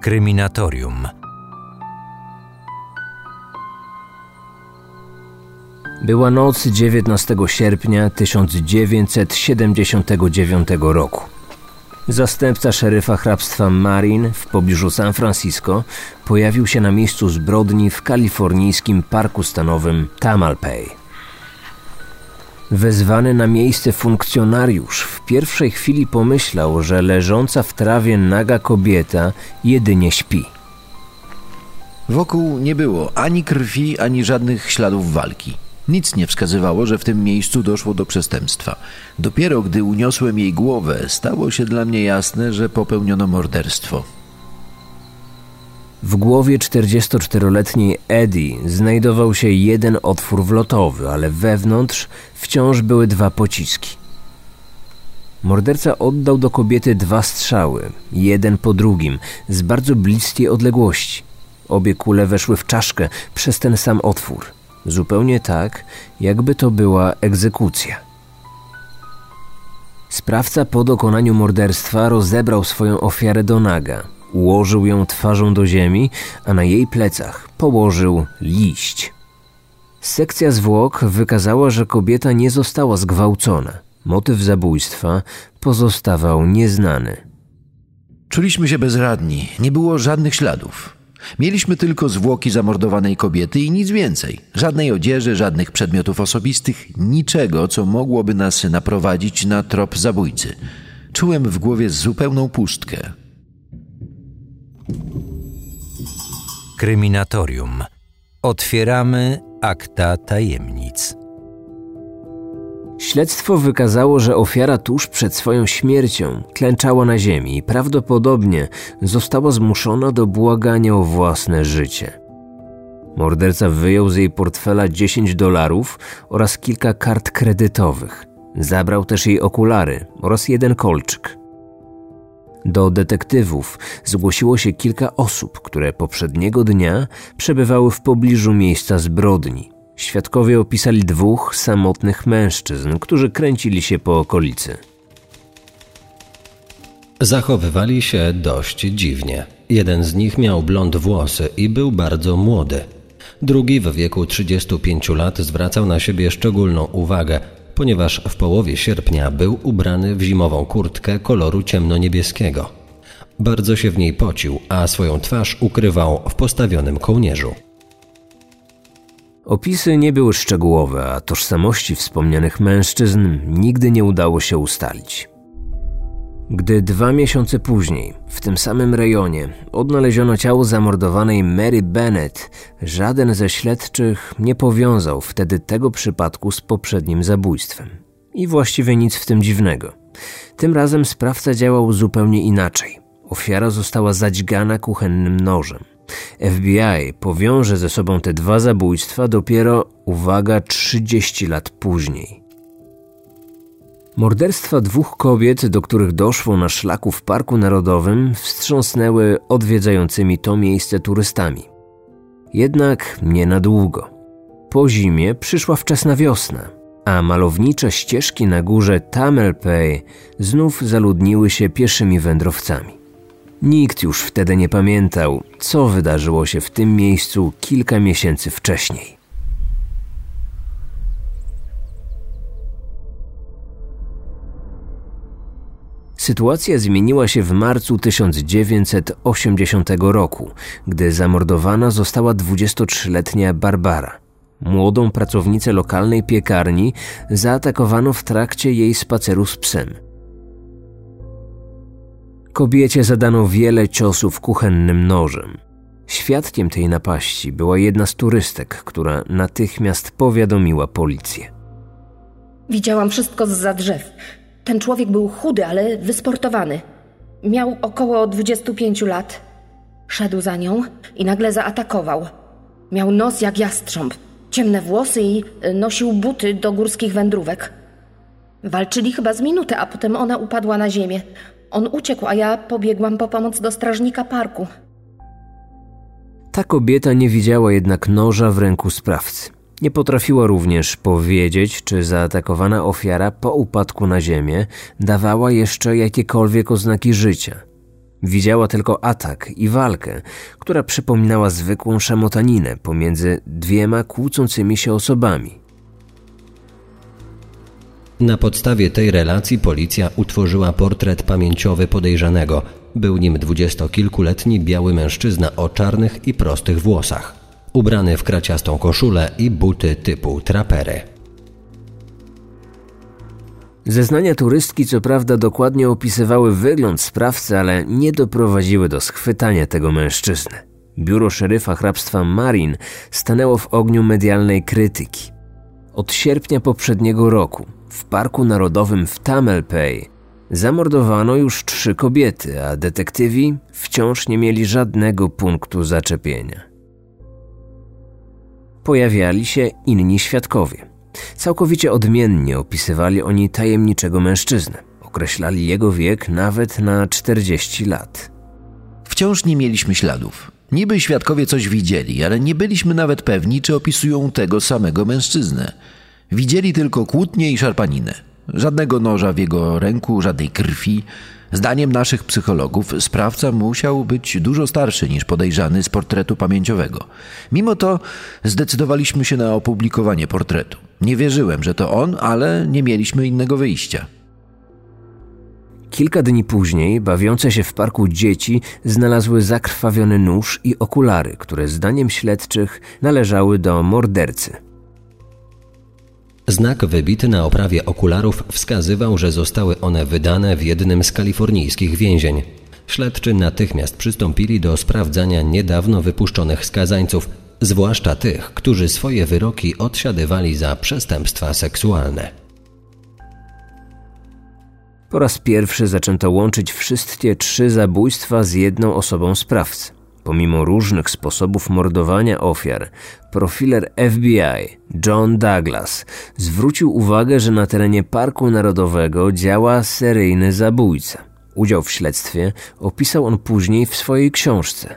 Kryminatorium. Była noc 19 sierpnia 1979 roku. Zastępca szeryfa hrabstwa Marin w pobliżu San Francisco pojawił się na miejscu zbrodni w kalifornijskim parku stanowym Tamalpay. Wezwany na miejsce funkcjonariusz w pierwszej chwili pomyślał, że leżąca w trawie naga kobieta jedynie śpi. Wokół nie było ani krwi, ani żadnych śladów walki. Nic nie wskazywało, że w tym miejscu doszło do przestępstwa. Dopiero gdy uniosłem jej głowę, stało się dla mnie jasne, że popełniono morderstwo. W głowie 44-letniej Eddie znajdował się jeden otwór wlotowy, ale wewnątrz wciąż były dwa pociski. Morderca oddał do kobiety dwa strzały, jeden po drugim, z bardzo bliskiej odległości. Obie kule weszły w czaszkę przez ten sam otwór, zupełnie tak, jakby to była egzekucja. Sprawca po dokonaniu morderstwa rozebrał swoją ofiarę do naga, Ułożył ją twarzą do ziemi, a na jej plecach położył liść. Sekcja zwłok wykazała, że kobieta nie została zgwałcona. Motyw zabójstwa pozostawał nieznany. Czuliśmy się bezradni, nie było żadnych śladów. Mieliśmy tylko zwłoki zamordowanej kobiety i nic więcej. Żadnej odzieży, żadnych przedmiotów osobistych, niczego, co mogłoby nas naprowadzić na trop zabójcy. Czułem w głowie zupełną pustkę. Kryminatorium. Otwieramy akta tajemnic. Śledztwo wykazało, że ofiara tuż przed swoją śmiercią klęczała na ziemi i prawdopodobnie została zmuszona do błagania o własne życie. Morderca wyjął z jej portfela 10 dolarów oraz kilka kart kredytowych. Zabrał też jej okulary oraz jeden kolczyk. Do detektywów zgłosiło się kilka osób, które poprzedniego dnia przebywały w pobliżu miejsca zbrodni. Świadkowie opisali dwóch samotnych mężczyzn, którzy kręcili się po okolicy. Zachowywali się dość dziwnie. Jeden z nich miał blond włosy i był bardzo młody. Drugi w wieku 35 lat zwracał na siebie szczególną uwagę, ponieważ w połowie sierpnia był ubrany w zimową kurtkę koloru ciemnoniebieskiego. Bardzo się w niej pocił, a swoją twarz ukrywał w postawionym kołnierzu. Opisy nie były szczegółowe, a tożsamości wspomnianych mężczyzn nigdy nie udało się ustalić. Gdy dwa miesiące później, w tym samym rejonie, odnaleziono ciało zamordowanej Mary Bennett, żaden ze śledczych nie powiązał wtedy tego przypadku z poprzednim zabójstwem. I właściwie nic w tym dziwnego. Tym razem sprawca działał zupełnie inaczej. Ofiara została zadźgana kuchennym nożem. FBI powiąże ze sobą te dwa zabójstwa dopiero, uwaga, 30 lat później. Morderstwa dwóch kobiet, do których doszło na szlaku w Parku Narodowym, wstrząsnęły odwiedzającymi to miejsce turystami. Jednak nie na długo. Po zimie przyszła wczesna wiosna, a malownicze ścieżki na górze Tamelpay znów zaludniły się pieszymi wędrowcami. Nikt już wtedy nie pamiętał, co wydarzyło się w tym miejscu kilka miesięcy wcześniej. Sytuacja zmieniła się w marcu 1980 roku, gdy zamordowana została 23-letnia Barbara. Młodą pracownicę lokalnej piekarni zaatakowano w trakcie jej spaceru z psem. Kobiecie zadano wiele ciosów kuchennym nożem. Świadkiem tej napaści była jedna z turystek, która natychmiast powiadomiła policję. Widziałam wszystko z za drzew. Ten człowiek był chudy, ale wysportowany. Miał około 25 lat. Szedł za nią i nagle zaatakował. Miał nos jak jastrząb, ciemne włosy i y, nosił buty do górskich wędrówek. Walczyli chyba z minutę, a potem ona upadła na ziemię. On uciekł, a ja pobiegłam po pomoc do strażnika parku. Ta kobieta nie widziała jednak noża w ręku sprawcy. Nie potrafiła również powiedzieć, czy zaatakowana ofiara po upadku na ziemię dawała jeszcze jakiekolwiek oznaki życia. Widziała tylko atak i walkę, która przypominała zwykłą szamotaninę pomiędzy dwiema kłócącymi się osobami. Na podstawie tej relacji policja utworzyła portret pamięciowy podejrzanego. Był nim dwudziestokilkuletni biały mężczyzna o czarnych i prostych włosach, ubrany w kraciastą koszulę i buty typu trapery. Zeznania turystki co prawda dokładnie opisywały wygląd sprawcy, ale nie doprowadziły do schwytania tego mężczyzny. Biuro szeryfa hrabstwa Marin stanęło w ogniu medialnej krytyki. Od sierpnia poprzedniego roku w Parku Narodowym w Tamalpay zamordowano już trzy kobiety, a detektywi wciąż nie mieli żadnego punktu zaczepienia. Pojawiali się inni świadkowie. Całkowicie odmiennie opisywali oni tajemniczego mężczyznę. Określali jego wiek nawet na 40 lat. Wciąż nie mieliśmy śladów. Niby świadkowie coś widzieli, ale nie byliśmy nawet pewni, czy opisują tego samego mężczyznę. Widzieli tylko kłótnie i szarpaninę. Żadnego noża w jego ręku, żadnej krwi. Zdaniem naszych psychologów sprawca musiał być dużo starszy niż podejrzany z portretu pamięciowego. Mimo to zdecydowaliśmy się na opublikowanie portretu. Nie wierzyłem, że to on, ale nie mieliśmy innego wyjścia. Kilka dni później bawiące się w parku dzieci znalazły zakrwawiony nóż i okulary, które zdaniem śledczych należały do mordercy. Znak wybity na oprawie okularów wskazywał, że zostały one wydane w jednym z kalifornijskich więzień. Śledczy natychmiast przystąpili do sprawdzania niedawno wypuszczonych skazańców, zwłaszcza tych, którzy swoje wyroki odsiadywali za przestępstwa seksualne. Po raz pierwszy zaczęto łączyć wszystkie trzy zabójstwa z jedną osobą sprawcy. Pomimo różnych sposobów mordowania ofiar, profiler FBI John Douglas zwrócił uwagę, że na terenie Parku Narodowego działa seryjny zabójca. Udział w śledztwie opisał on później w swojej książce.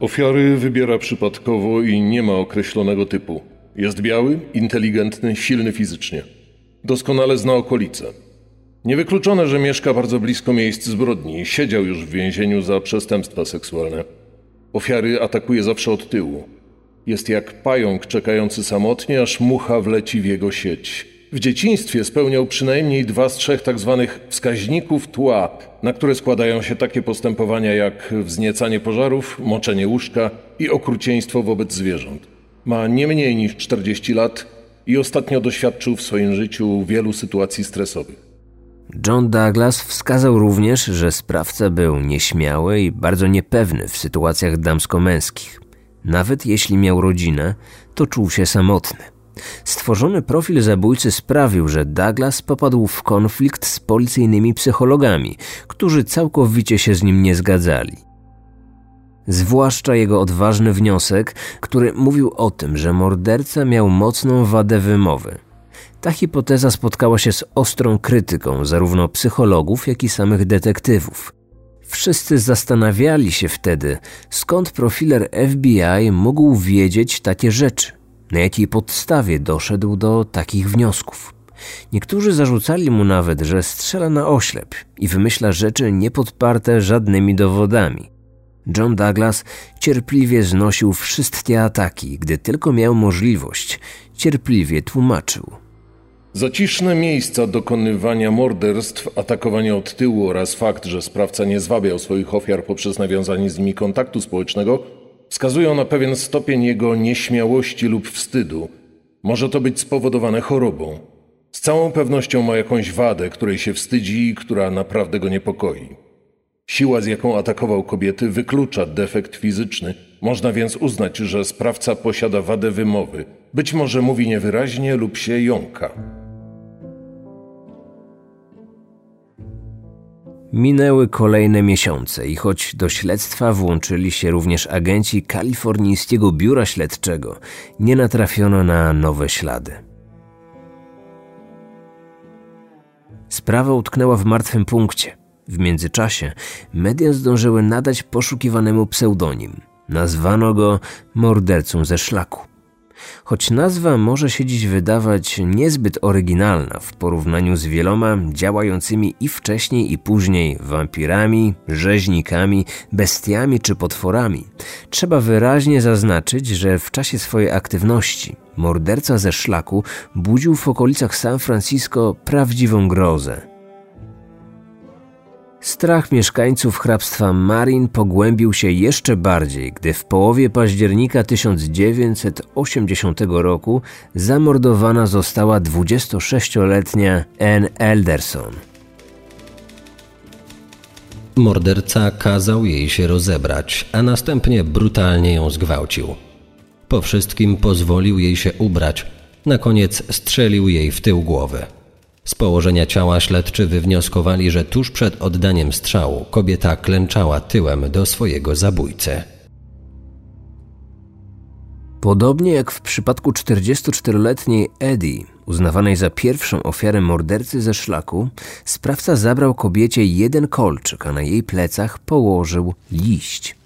Ofiary wybiera przypadkowo i nie ma określonego typu. Jest biały, inteligentny, silny fizycznie. Doskonale zna okolice. Niewykluczone, że mieszka bardzo blisko miejsc zbrodni siedział już w więzieniu za przestępstwa seksualne. Ofiary atakuje zawsze od tyłu. Jest jak pająk czekający samotnie, aż mucha wleci w jego sieć. W dzieciństwie spełniał przynajmniej dwa z trzech tak zwanych wskaźników tła, na które składają się takie postępowania jak wzniecanie pożarów, moczenie łóżka i okrucieństwo wobec zwierząt. Ma nie mniej niż 40 lat i ostatnio doświadczył w swoim życiu wielu sytuacji stresowych. John Douglas wskazał również, że sprawca był nieśmiały i bardzo niepewny w sytuacjach damsko-męskich. Nawet jeśli miał rodzinę, to czuł się samotny. Stworzony profil zabójcy sprawił, że Douglas popadł w konflikt z policyjnymi psychologami, którzy całkowicie się z nim nie zgadzali. Zwłaszcza jego odważny wniosek, który mówił o tym, że morderca miał mocną wadę wymowy. Ta hipoteza spotkała się z ostrą krytyką zarówno psychologów, jak i samych detektywów. Wszyscy zastanawiali się wtedy, skąd profiler FBI mógł wiedzieć takie rzeczy, na jakiej podstawie doszedł do takich wniosków. Niektórzy zarzucali mu nawet, że strzela na oślep i wymyśla rzeczy niepodparte żadnymi dowodami. John Douglas cierpliwie znosił wszystkie ataki, gdy tylko miał możliwość, cierpliwie tłumaczył. Zaciszne miejsca dokonywania morderstw, atakowanie od tyłu oraz fakt, że sprawca nie zwabiał swoich ofiar poprzez nawiązanie z nimi kontaktu społecznego, wskazują na pewien stopień jego nieśmiałości lub wstydu. Może to być spowodowane chorobą. Z całą pewnością ma jakąś wadę, której się wstydzi i która naprawdę go niepokoi. Siła, z jaką atakował kobiety, wyklucza defekt fizyczny. Można więc uznać, że sprawca posiada wadę wymowy. Być może mówi niewyraźnie lub się jąka. Minęły kolejne miesiące i choć do śledztwa włączyli się również agenci kalifornijskiego biura śledczego, nie natrafiono na nowe ślady. Sprawa utknęła w martwym punkcie. W międzyczasie media zdążyły nadać poszukiwanemu pseudonim. Nazwano go mordercą ze szlaku. Choć nazwa może się dziś wydawać niezbyt oryginalna w porównaniu z wieloma działającymi i wcześniej i później wampirami, rzeźnikami, bestiami czy potworami, trzeba wyraźnie zaznaczyć, że w czasie swojej aktywności morderca ze szlaku budził w okolicach San Francisco prawdziwą grozę. Strach mieszkańców hrabstwa Marin pogłębił się jeszcze bardziej, gdy w połowie października 1980 roku zamordowana została 26-letnia Anne Elderson. Morderca kazał jej się rozebrać, a następnie brutalnie ją zgwałcił. Po wszystkim pozwolił jej się ubrać, na koniec strzelił jej w tył głowy. Z położenia ciała śledczy wywnioskowali, że tuż przed oddaniem strzału kobieta klęczała tyłem do swojego zabójcy. Podobnie jak w przypadku 44-letniej Eddie, uznawanej za pierwszą ofiarę mordercy ze szlaku, sprawca zabrał kobiecie jeden kolczyk, a na jej plecach położył liść.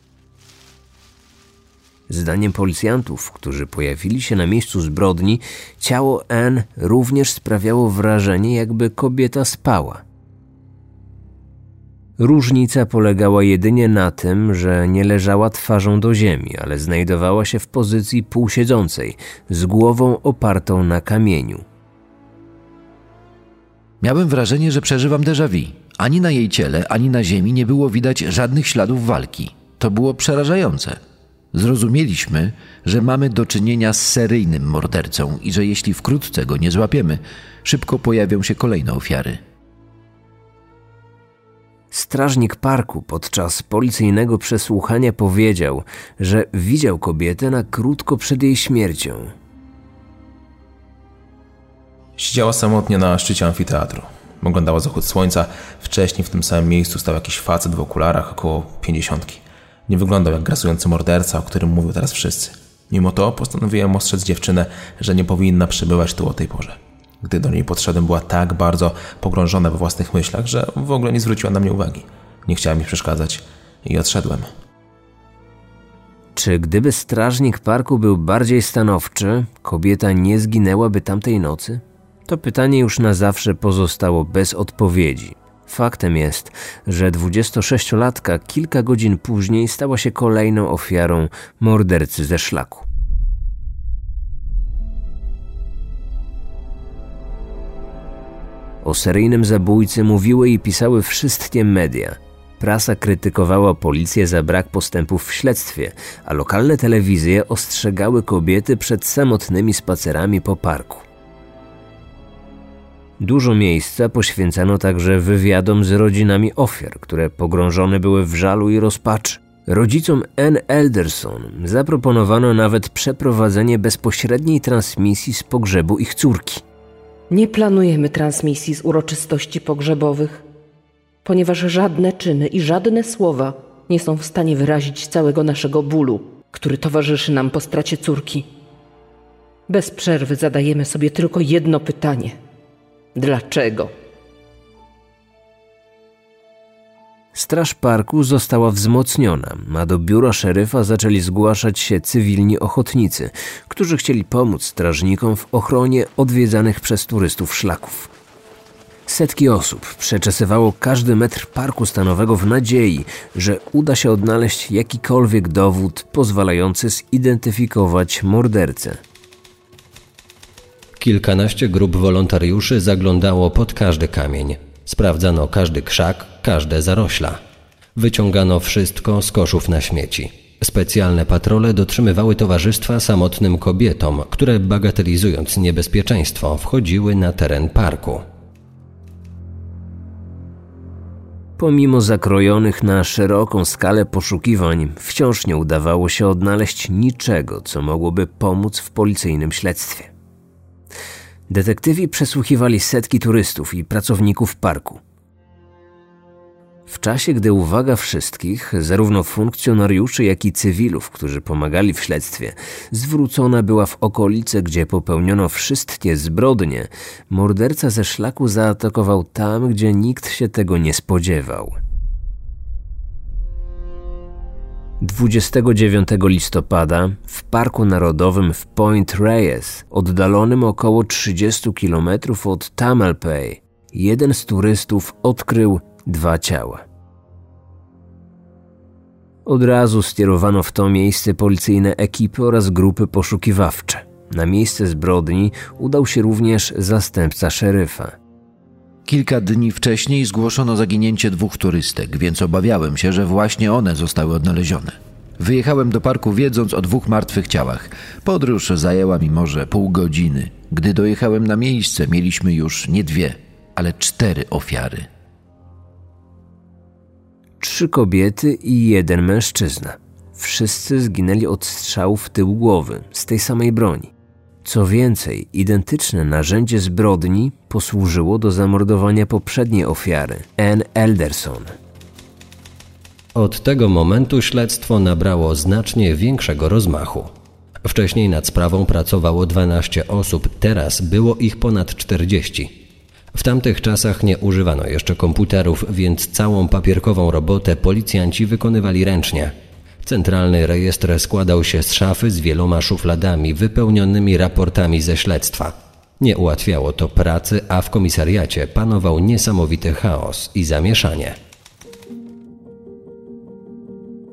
Zdaniem policjantów, którzy pojawili się na miejscu zbrodni, ciało Anne również sprawiało wrażenie, jakby kobieta spała. Różnica polegała jedynie na tym, że nie leżała twarzą do ziemi, ale znajdowała się w pozycji półsiedzącej, z głową opartą na kamieniu. Miałem wrażenie, że przeżywam déjà vu. Ani na jej ciele, ani na ziemi nie było widać żadnych śladów walki. To było przerażające. Zrozumieliśmy, że mamy do czynienia z seryjnym mordercą i że jeśli wkrótce go nie złapiemy, szybko pojawią się kolejne ofiary. Strażnik parku podczas policyjnego przesłuchania powiedział, że widział kobietę na krótko przed jej śmiercią. Siedziała samotnie na szczycie amfiteatru. Oglądała zachód słońca. Wcześniej w tym samym miejscu stał jakiś facet w okularach, około pięćdziesiątki. Nie wyglądał jak grasujący morderca, o którym mówią teraz wszyscy. Mimo to postanowiłem ostrzec dziewczynę, że nie powinna przybywać tu o tej porze. Gdy do niej podszedłem, była tak bardzo pogrążona we własnych myślach, że w ogóle nie zwróciła na mnie uwagi. Nie chciała mi przeszkadzać i odszedłem. Czy gdyby strażnik parku był bardziej stanowczy, kobieta nie zginęłaby tamtej nocy? To pytanie już na zawsze pozostało bez odpowiedzi. Faktem jest, że 26-latka kilka godzin później stała się kolejną ofiarą mordercy ze szlaku. O seryjnym zabójcy mówiły i pisały wszystkie media. Prasa krytykowała policję za brak postępów w śledztwie, a lokalne telewizje ostrzegały kobiety przed samotnymi spacerami po parku. Dużo miejsca poświęcano także wywiadom z rodzinami ofiar, które pogrążone były w żalu i rozpaczy. Rodzicom Ann Elderson zaproponowano nawet przeprowadzenie bezpośredniej transmisji z pogrzebu ich córki. Nie planujemy transmisji z uroczystości pogrzebowych, ponieważ żadne czyny i żadne słowa nie są w stanie wyrazić całego naszego bólu, który towarzyszy nam po stracie córki. Bez przerwy zadajemy sobie tylko jedno pytanie – Dlaczego? Straż parku została wzmocniona, a do biura szeryfa zaczęli zgłaszać się cywilni ochotnicy, którzy chcieli pomóc strażnikom w ochronie odwiedzanych przez turystów szlaków. Setki osób przeczesywało każdy metr parku stanowego w nadziei, że uda się odnaleźć jakikolwiek dowód pozwalający zidentyfikować mordercę. Kilkanaście grup wolontariuszy zaglądało pod każdy kamień. Sprawdzano każdy krzak, każde zarośla. Wyciągano wszystko z koszów na śmieci. Specjalne patrole dotrzymywały towarzystwa samotnym kobietom, które bagatelizując niebezpieczeństwo wchodziły na teren parku. Pomimo zakrojonych na szeroką skalę poszukiwań, wciąż nie udawało się odnaleźć niczego, co mogłoby pomóc w policyjnym śledztwie. Detektywi przesłuchiwali setki turystów i pracowników parku. W czasie, gdy uwaga wszystkich, zarówno funkcjonariuszy, jak i cywilów, którzy pomagali w śledztwie, zwrócona była w okolice, gdzie popełniono wszystkie zbrodnie, morderca ze szlaku zaatakował tam, gdzie nikt się tego nie spodziewał. 29 listopada w Parku Narodowym w Point Reyes, oddalonym około 30 km od Tamalpay, jeden z turystów odkrył dwa ciała. Od razu skierowano w to miejsce policyjne ekipy oraz grupy poszukiwawcze. Na miejsce zbrodni udał się również zastępca szeryfa. Kilka dni wcześniej zgłoszono zaginięcie dwóch turystek, więc obawiałem się, że właśnie one zostały odnalezione. Wyjechałem do parku wiedząc o dwóch martwych ciałach. Podróż zajęła mi może pół godziny. Gdy dojechałem na miejsce, mieliśmy już nie dwie, ale cztery ofiary. Trzy kobiety i jeden mężczyzna. Wszyscy zginęli od strzałów w tył głowy z tej samej broni. Co więcej, identyczne narzędzie zbrodni posłużyło do zamordowania poprzedniej ofiary, Ann Elderson. Od tego momentu śledztwo nabrało znacznie większego rozmachu. Wcześniej nad sprawą pracowało 12 osób, teraz było ich ponad 40. W tamtych czasach nie używano jeszcze komputerów, więc całą papierkową robotę policjanci wykonywali ręcznie. Centralny rejestr składał się z szafy z wieloma szufladami wypełnionymi raportami ze śledztwa. Nie ułatwiało to pracy, a w komisariacie panował niesamowity chaos i zamieszanie.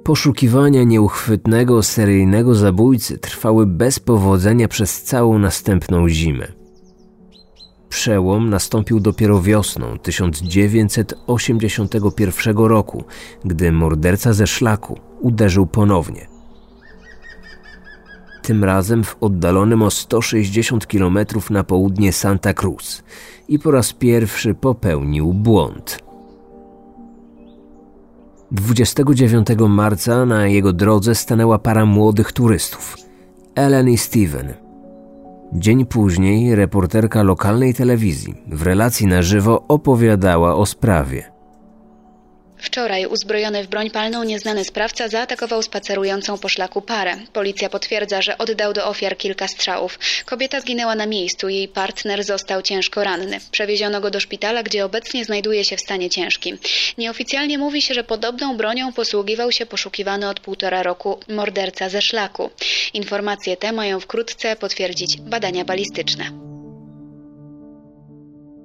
Poszukiwania nieuchwytnego seryjnego zabójcy trwały bez powodzenia przez całą następną zimę. Przełom nastąpił dopiero wiosną 1981 roku, gdy morderca ze szlaku uderzył ponownie. Tym razem w oddalonym o 160 km na południe Santa Cruz i po raz pierwszy popełnił błąd. 29 marca na jego drodze stanęła para młodych turystów, Ellen i Steven. Dzień później reporterka lokalnej telewizji w relacji na żywo opowiadała o sprawie. Wczoraj uzbrojony w broń palną nieznany sprawca zaatakował spacerującą po szlaku parę. Policja potwierdza, że oddał do ofiar kilka strzałów. Kobieta zginęła na miejscu, jej partner został ciężko ranny. Przewieziono go do szpitala, gdzie obecnie znajduje się w stanie ciężkim. Nieoficjalnie mówi się, że podobną bronią posługiwał się poszukiwany od półtora roku morderca ze szlaku. Informacje te mają wkrótce potwierdzić badania balistyczne.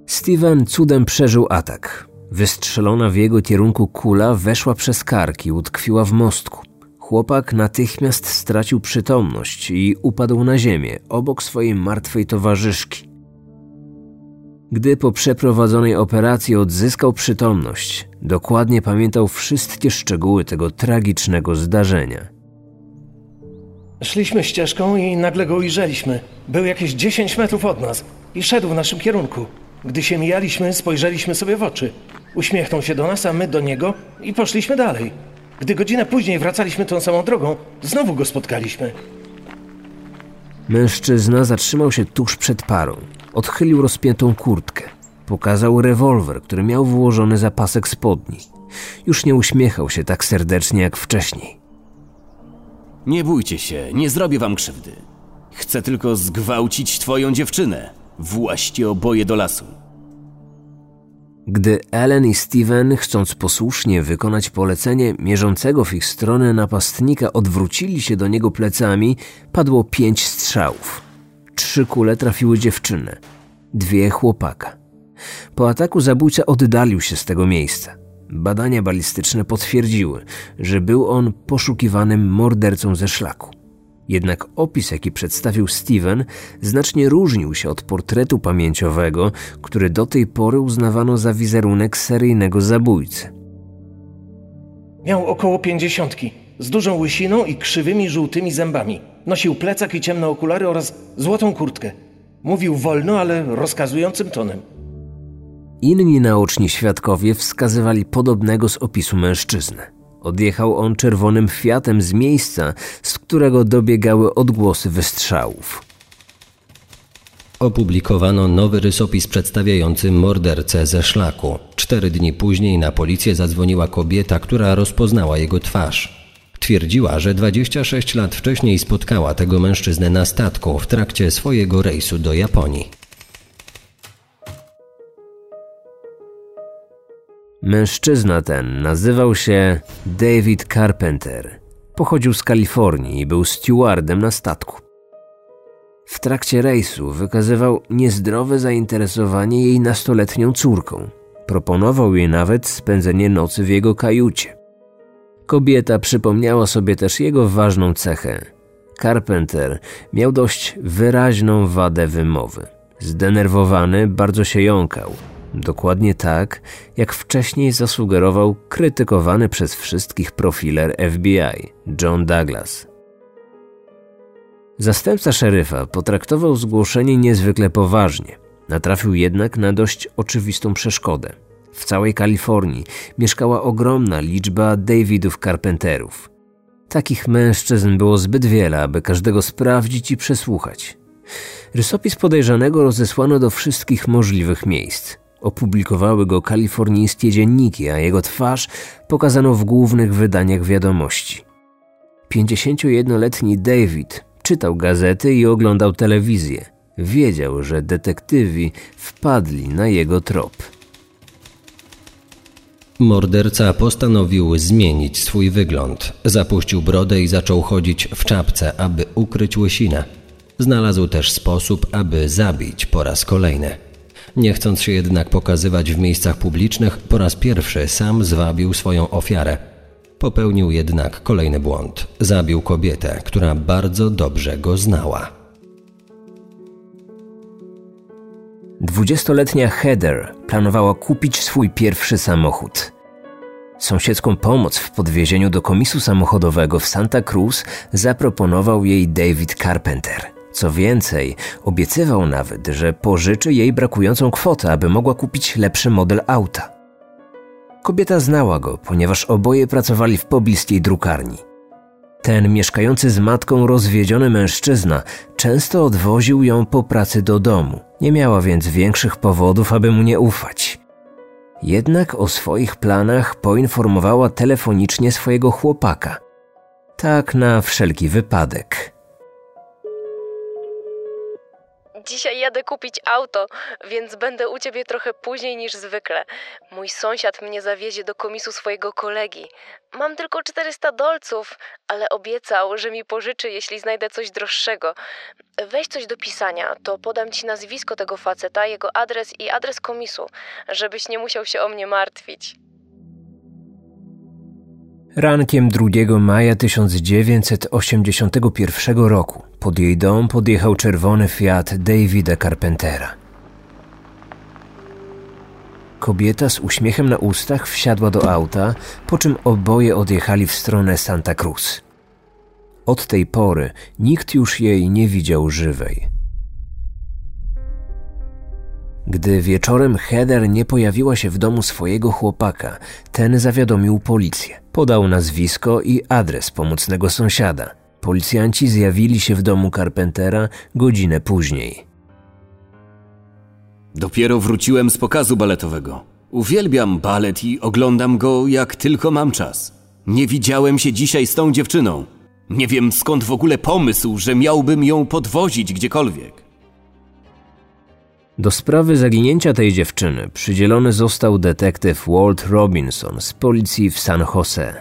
Steven cudem przeżył atak. Wystrzelona w jego kierunku kula weszła przez karki, utkwiła w mostku. Chłopak natychmiast stracił przytomność i upadł na ziemię obok swojej martwej towarzyszki. Gdy po przeprowadzonej operacji odzyskał przytomność, dokładnie pamiętał wszystkie szczegóły tego tragicznego zdarzenia. Szliśmy ścieżką i nagle go ujrzeliśmy. Był jakieś 10 metrów od nas i szedł w naszym kierunku. Gdy się mijaliśmy, spojrzeliśmy sobie w oczy. Uśmiechnął się do nas, a my do niego i poszliśmy dalej. Gdy godzinę później wracaliśmy tą samą drogą, znowu go spotkaliśmy. Mężczyzna zatrzymał się tuż przed parą. Odchylił rozpiętą kurtkę. Pokazał rewolwer, który miał włożony za pasek spodni. Już nie uśmiechał się tak serdecznie jak wcześniej. Nie bójcie się, nie zrobię wam krzywdy. Chcę tylko zgwałcić twoją dziewczynę. Właście oboje do lasu. Gdy Ellen i Steven, chcąc posłusznie wykonać polecenie mierzącego w ich stronę napastnika, odwrócili się do niego plecami, padło pięć strzałów. Trzy kule trafiły dziewczynę, dwie chłopaka. Po ataku zabójca oddalił się z tego miejsca. Badania balistyczne potwierdziły, że był on poszukiwanym mordercą ze szlaku. Jednak opis, jaki przedstawił Steven, znacznie różnił się od portretu pamięciowego, który do tej pory uznawano za wizerunek seryjnego zabójcy. Miał około pięćdziesiątki, z dużą łysiną i krzywymi żółtymi zębami. Nosił plecak i ciemne okulary oraz złotą kurtkę. Mówił wolno, ale rozkazującym tonem. Inni naoczni świadkowie wskazywali podobnego z opisu mężczyznę. Odjechał on czerwonym Fiatem z miejsca, z którego dobiegały odgłosy wystrzałów. Opublikowano nowy rysopis przedstawiający mordercę ze szlaku. Cztery dni później na policję zadzwoniła kobieta, która rozpoznała jego twarz. Twierdziła, że 26 lat wcześniej spotkała tego mężczyznę na statku w trakcie swojego rejsu do Japonii. Mężczyzna ten nazywał się David Carpenter. Pochodził z Kalifornii i był stewardem na statku. W trakcie rejsu wykazywał niezdrowe zainteresowanie jej nastoletnią córką. Proponował jej nawet spędzenie nocy w jego kajucie. Kobieta przypomniała sobie też jego ważną cechę. Carpenter miał dość wyraźną wadę wymowy. Zdenerwowany bardzo się jąkał. Dokładnie tak, jak wcześniej zasugerował krytykowany przez wszystkich profiler FBI John Douglas. Zastępca szeryfa potraktował zgłoszenie niezwykle poważnie. Natrafił jednak na dość oczywistą przeszkodę. W całej Kalifornii mieszkała ogromna liczba Davidów Carpenterów. Takich mężczyzn było zbyt wiele, aby każdego sprawdzić i przesłuchać. Rysopis podejrzanego rozesłano do wszystkich możliwych miejsc. Opublikowały go kalifornijskie dzienniki, a jego twarz pokazano w głównych wydaniach wiadomości. 51-letni David czytał gazety i oglądał telewizję. Wiedział, że detektywi wpadli na jego trop. Morderca postanowił zmienić swój wygląd. Zapuścił brodę i zaczął chodzić w czapce, aby ukryć łysinę. Znalazł też sposób, aby zabić po raz kolejny. Nie chcąc się jednak pokazywać w miejscach publicznych, po raz pierwszy sam zwabił swoją ofiarę. Popełnił jednak kolejny błąd. Zabił kobietę, która bardzo dobrze go znała. Dwudziestoletnia Heather planowała kupić swój pierwszy samochód. Sąsiedzką pomoc w podwiezieniu do komisu samochodowego w Santa Cruz zaproponował jej David Carpenter. Co więcej, obiecywał nawet, że pożyczy jej brakującą kwotę, aby mogła kupić lepszy model auta. Kobieta znała go, ponieważ oboje pracowali w pobliskiej drukarni. Ten mieszkający z matką rozwiedziony mężczyzna często odwoził ją po pracy do domu. Nie miała więc większych powodów, aby mu nie ufać. Jednak o swoich planach poinformowała telefonicznie swojego chłopaka. Tak na wszelki wypadek. Dzisiaj jadę kupić auto, więc będę u ciebie trochę później niż zwykle. Mój sąsiad mnie zawiezie do komisu swojego kolegi. Mam tylko 400 dolców, ale obiecał, że mi pożyczy, jeśli znajdę coś droższego. Weź coś do pisania, to podam ci nazwisko tego faceta, jego adres i adres komisu, żebyś nie musiał się o mnie martwić. Rankiem 2 maja 1981 roku pod jej dom podjechał czerwony Fiat Davida Carpentera. Kobieta z uśmiechem na ustach wsiadła do auta, po czym oboje odjechali w stronę Santa Cruz. Od tej pory nikt już jej nie widział żywej. Gdy wieczorem Heather nie pojawiła się w domu swojego chłopaka, ten zawiadomił policję. Podał nazwisko i adres pomocnego sąsiada. Policjanci zjawili się w domu Carpentera godzinę później. Dopiero wróciłem z pokazu baletowego. Uwielbiam balet i oglądam go jak tylko mam czas. Nie widziałem się dzisiaj z tą dziewczyną. Nie wiem skąd w ogóle pomysł, że miałbym ją podwozić gdziekolwiek. Do sprawy zaginięcia tej dziewczyny przydzielony został detektyw Walt Robinson z policji w San Jose.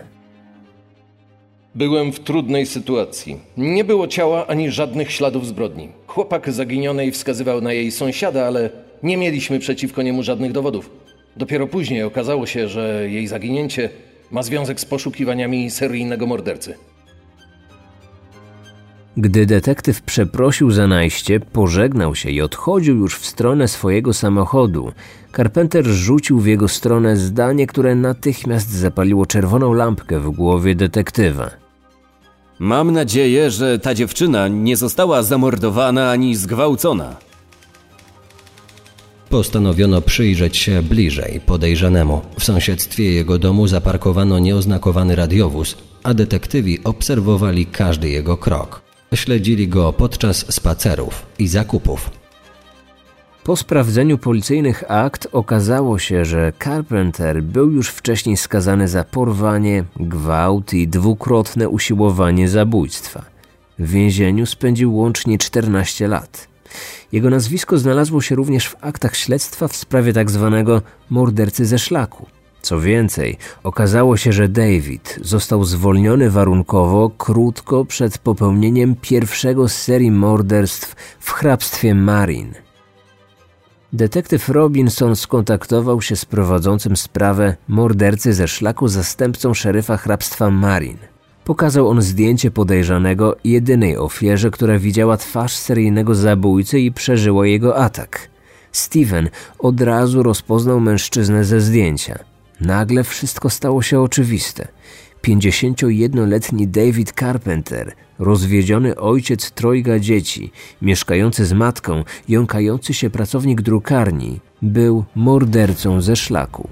Byłem w trudnej sytuacji. Nie było ciała ani żadnych śladów zbrodni. Chłopak zaginionej wskazywał na jej sąsiada, ale nie mieliśmy przeciwko niemu żadnych dowodów. Dopiero później okazało się, że jej zaginięcie ma związek z poszukiwaniami seryjnego mordercy. Gdy detektyw przeprosił za najście, pożegnał się i odchodził już w stronę swojego samochodu, Carpenter rzucił w jego stronę zdanie, które natychmiast zapaliło czerwoną lampkę w głowie detektywa. Mam nadzieję, że ta dziewczyna nie została zamordowana ani zgwałcona. Postanowiono przyjrzeć się bliżej podejrzanemu. W sąsiedztwie jego domu zaparkowano nieoznakowany radiowóz, a detektywi obserwowali każdy jego krok. Śledzili go podczas spacerów i zakupów. Po sprawdzeniu policyjnych akt okazało się, że Carpenter był już wcześniej skazany za porwanie, gwałt i dwukrotne usiłowanie zabójstwa. W więzieniu spędził łącznie 14 lat. Jego nazwisko znalazło się również w aktach śledztwa w sprawie tzw. Tak mordercy ze szlaku. Co więcej, okazało się, że David został zwolniony warunkowo krótko przed popełnieniem pierwszego z serii morderstw w hrabstwie Marin. Detektyw Robinson skontaktował się z prowadzącym sprawę mordercy ze szlaku zastępcą szeryfa hrabstwa Marin. Pokazał on zdjęcie podejrzanego jedynej ofierze, która widziała twarz seryjnego zabójcy i przeżyła jego atak. Steven od razu rozpoznał mężczyznę ze zdjęcia. Nagle wszystko stało się oczywiste. 51-letni David Carpenter, rozwiedziony ojciec trojga dzieci, mieszkający z matką, jąkający się pracownik drukarni, był mordercą ze szlaku.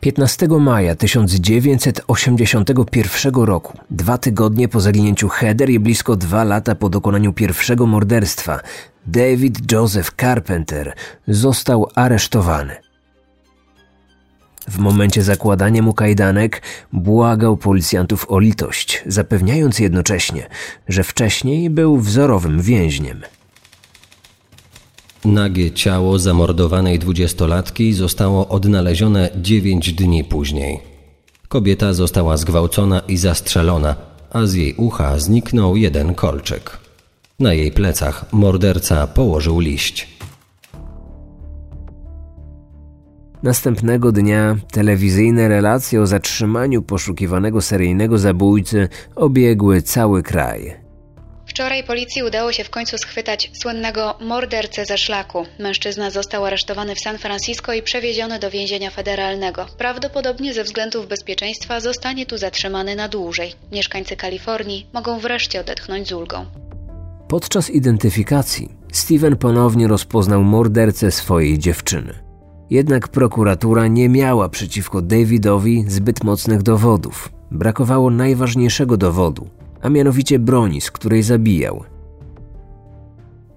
15 maja 1981 roku, dwa tygodnie po zaginięciu Heather i blisko dwa lata po dokonaniu pierwszego morderstwa, David Joseph Carpenter został aresztowany. W momencie zakładania mu kajdanek błagał policjantów o litość, zapewniając jednocześnie, że wcześniej był wzorowym więźniem. Nagie ciało zamordowanej dwudziestolatki zostało odnalezione dziewięć dni później. Kobieta została zgwałcona i zastrzelona, a z jej ucha zniknął jeden kolczyk. Na jej plecach morderca położył liść. Następnego dnia telewizyjne relacje o zatrzymaniu poszukiwanego seryjnego zabójcy obiegły cały kraj. Wczoraj policji udało się w końcu schwytać słynnego mordercę ze szlaku. Mężczyzna został aresztowany w San Francisco i przewieziony do więzienia federalnego. Prawdopodobnie ze względów bezpieczeństwa zostanie tu zatrzymany na dłużej. Mieszkańcy Kalifornii mogą wreszcie odetchnąć z ulgą. Podczas identyfikacji Steven ponownie rozpoznał mordercę swojej dziewczyny. Jednak prokuratura nie miała przeciwko Davidowi zbyt mocnych dowodów. Brakowało najważniejszego dowodu, a mianowicie broni, z której zabijał.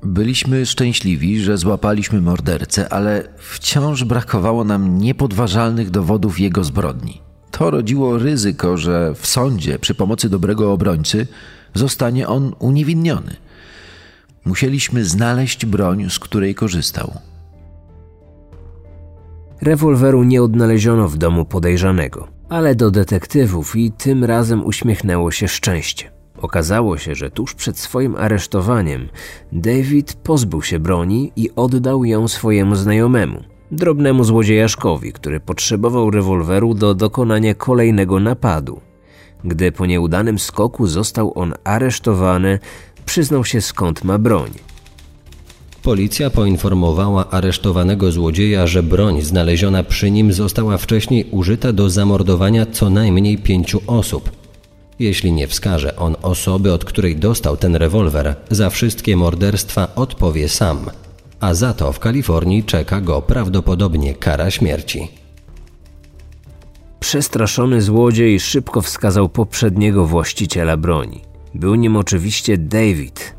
Byliśmy szczęśliwi, że złapaliśmy mordercę, ale wciąż brakowało nam niepodważalnych dowodów jego zbrodni. To rodziło ryzyko, że w sądzie przy pomocy dobrego obrońcy zostanie on uniewinniony. Musieliśmy znaleźć broń, z której korzystał. Rewolweru nie odnaleziono w domu podejrzanego, ale do detektywów i tym razem uśmiechnęło się szczęście. Okazało się, że tuż przed swoim aresztowaniem David pozbył się broni i oddał ją swojemu znajomemu, drobnemu złodziejaszkowi, który potrzebował rewolweru do dokonania kolejnego napadu. Gdy po nieudanym skoku został on aresztowany, przyznał się skąd ma broń. Policja poinformowała aresztowanego złodzieja, że broń znaleziona przy nim została wcześniej użyta do zamordowania co najmniej pięciu osób. Jeśli nie wskaże on osoby, od której dostał ten rewolwer, za wszystkie morderstwa odpowie sam, a za to w Kalifornii czeka go prawdopodobnie kara śmierci. Przestraszony złodziej szybko wskazał poprzedniego właściciela broni. Był nim oczywiście David,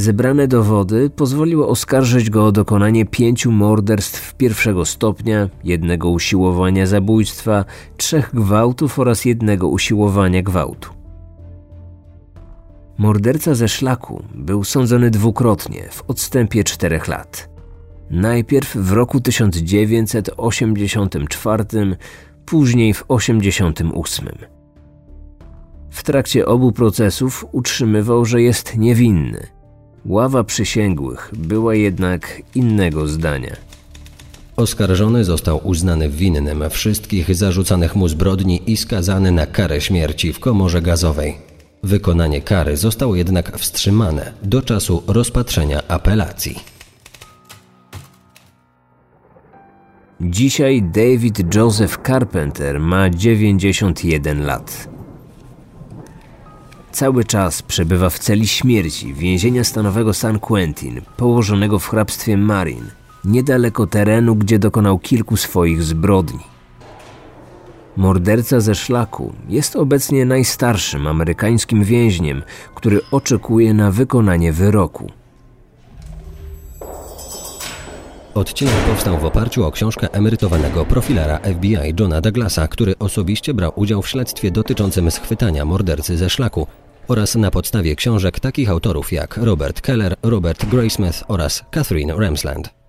Zebrane dowody pozwoliły oskarżyć go o dokonanie pięciu morderstw pierwszego stopnia, jednego usiłowania zabójstwa, trzech gwałtów oraz jednego usiłowania gwałtu. Morderca ze szlaku był sądzony dwukrotnie w odstępie czterech lat. Najpierw w roku 1984, później w 1988. W trakcie obu procesów utrzymywał, że jest niewinny – Ława przysięgłych była jednak innego zdania. Oskarżony został uznany winnym wszystkich zarzucanych mu zbrodni i skazany na karę śmierci w komorze gazowej. Wykonanie kary zostało jednak wstrzymane do czasu rozpatrzenia apelacji. Dzisiaj David Joseph Carpenter ma 91 lat. Cały czas przebywa w celi śmierci więzienia stanowego San Quentin, położonego w hrabstwie Marin, niedaleko terenu, gdzie dokonał kilku swoich zbrodni. Morderca ze szlaku jest obecnie najstarszym amerykańskim więźniem, który oczekuje na wykonanie wyroku. Odcinek powstał w oparciu o książkę emerytowanego profilera FBI Johna Douglasa, który osobiście brał udział w śledztwie dotyczącym schwytania mordercy ze szlaku oraz na podstawie książek takich autorów jak Robert Keller, Robert Graysmith oraz Catherine Ramsland.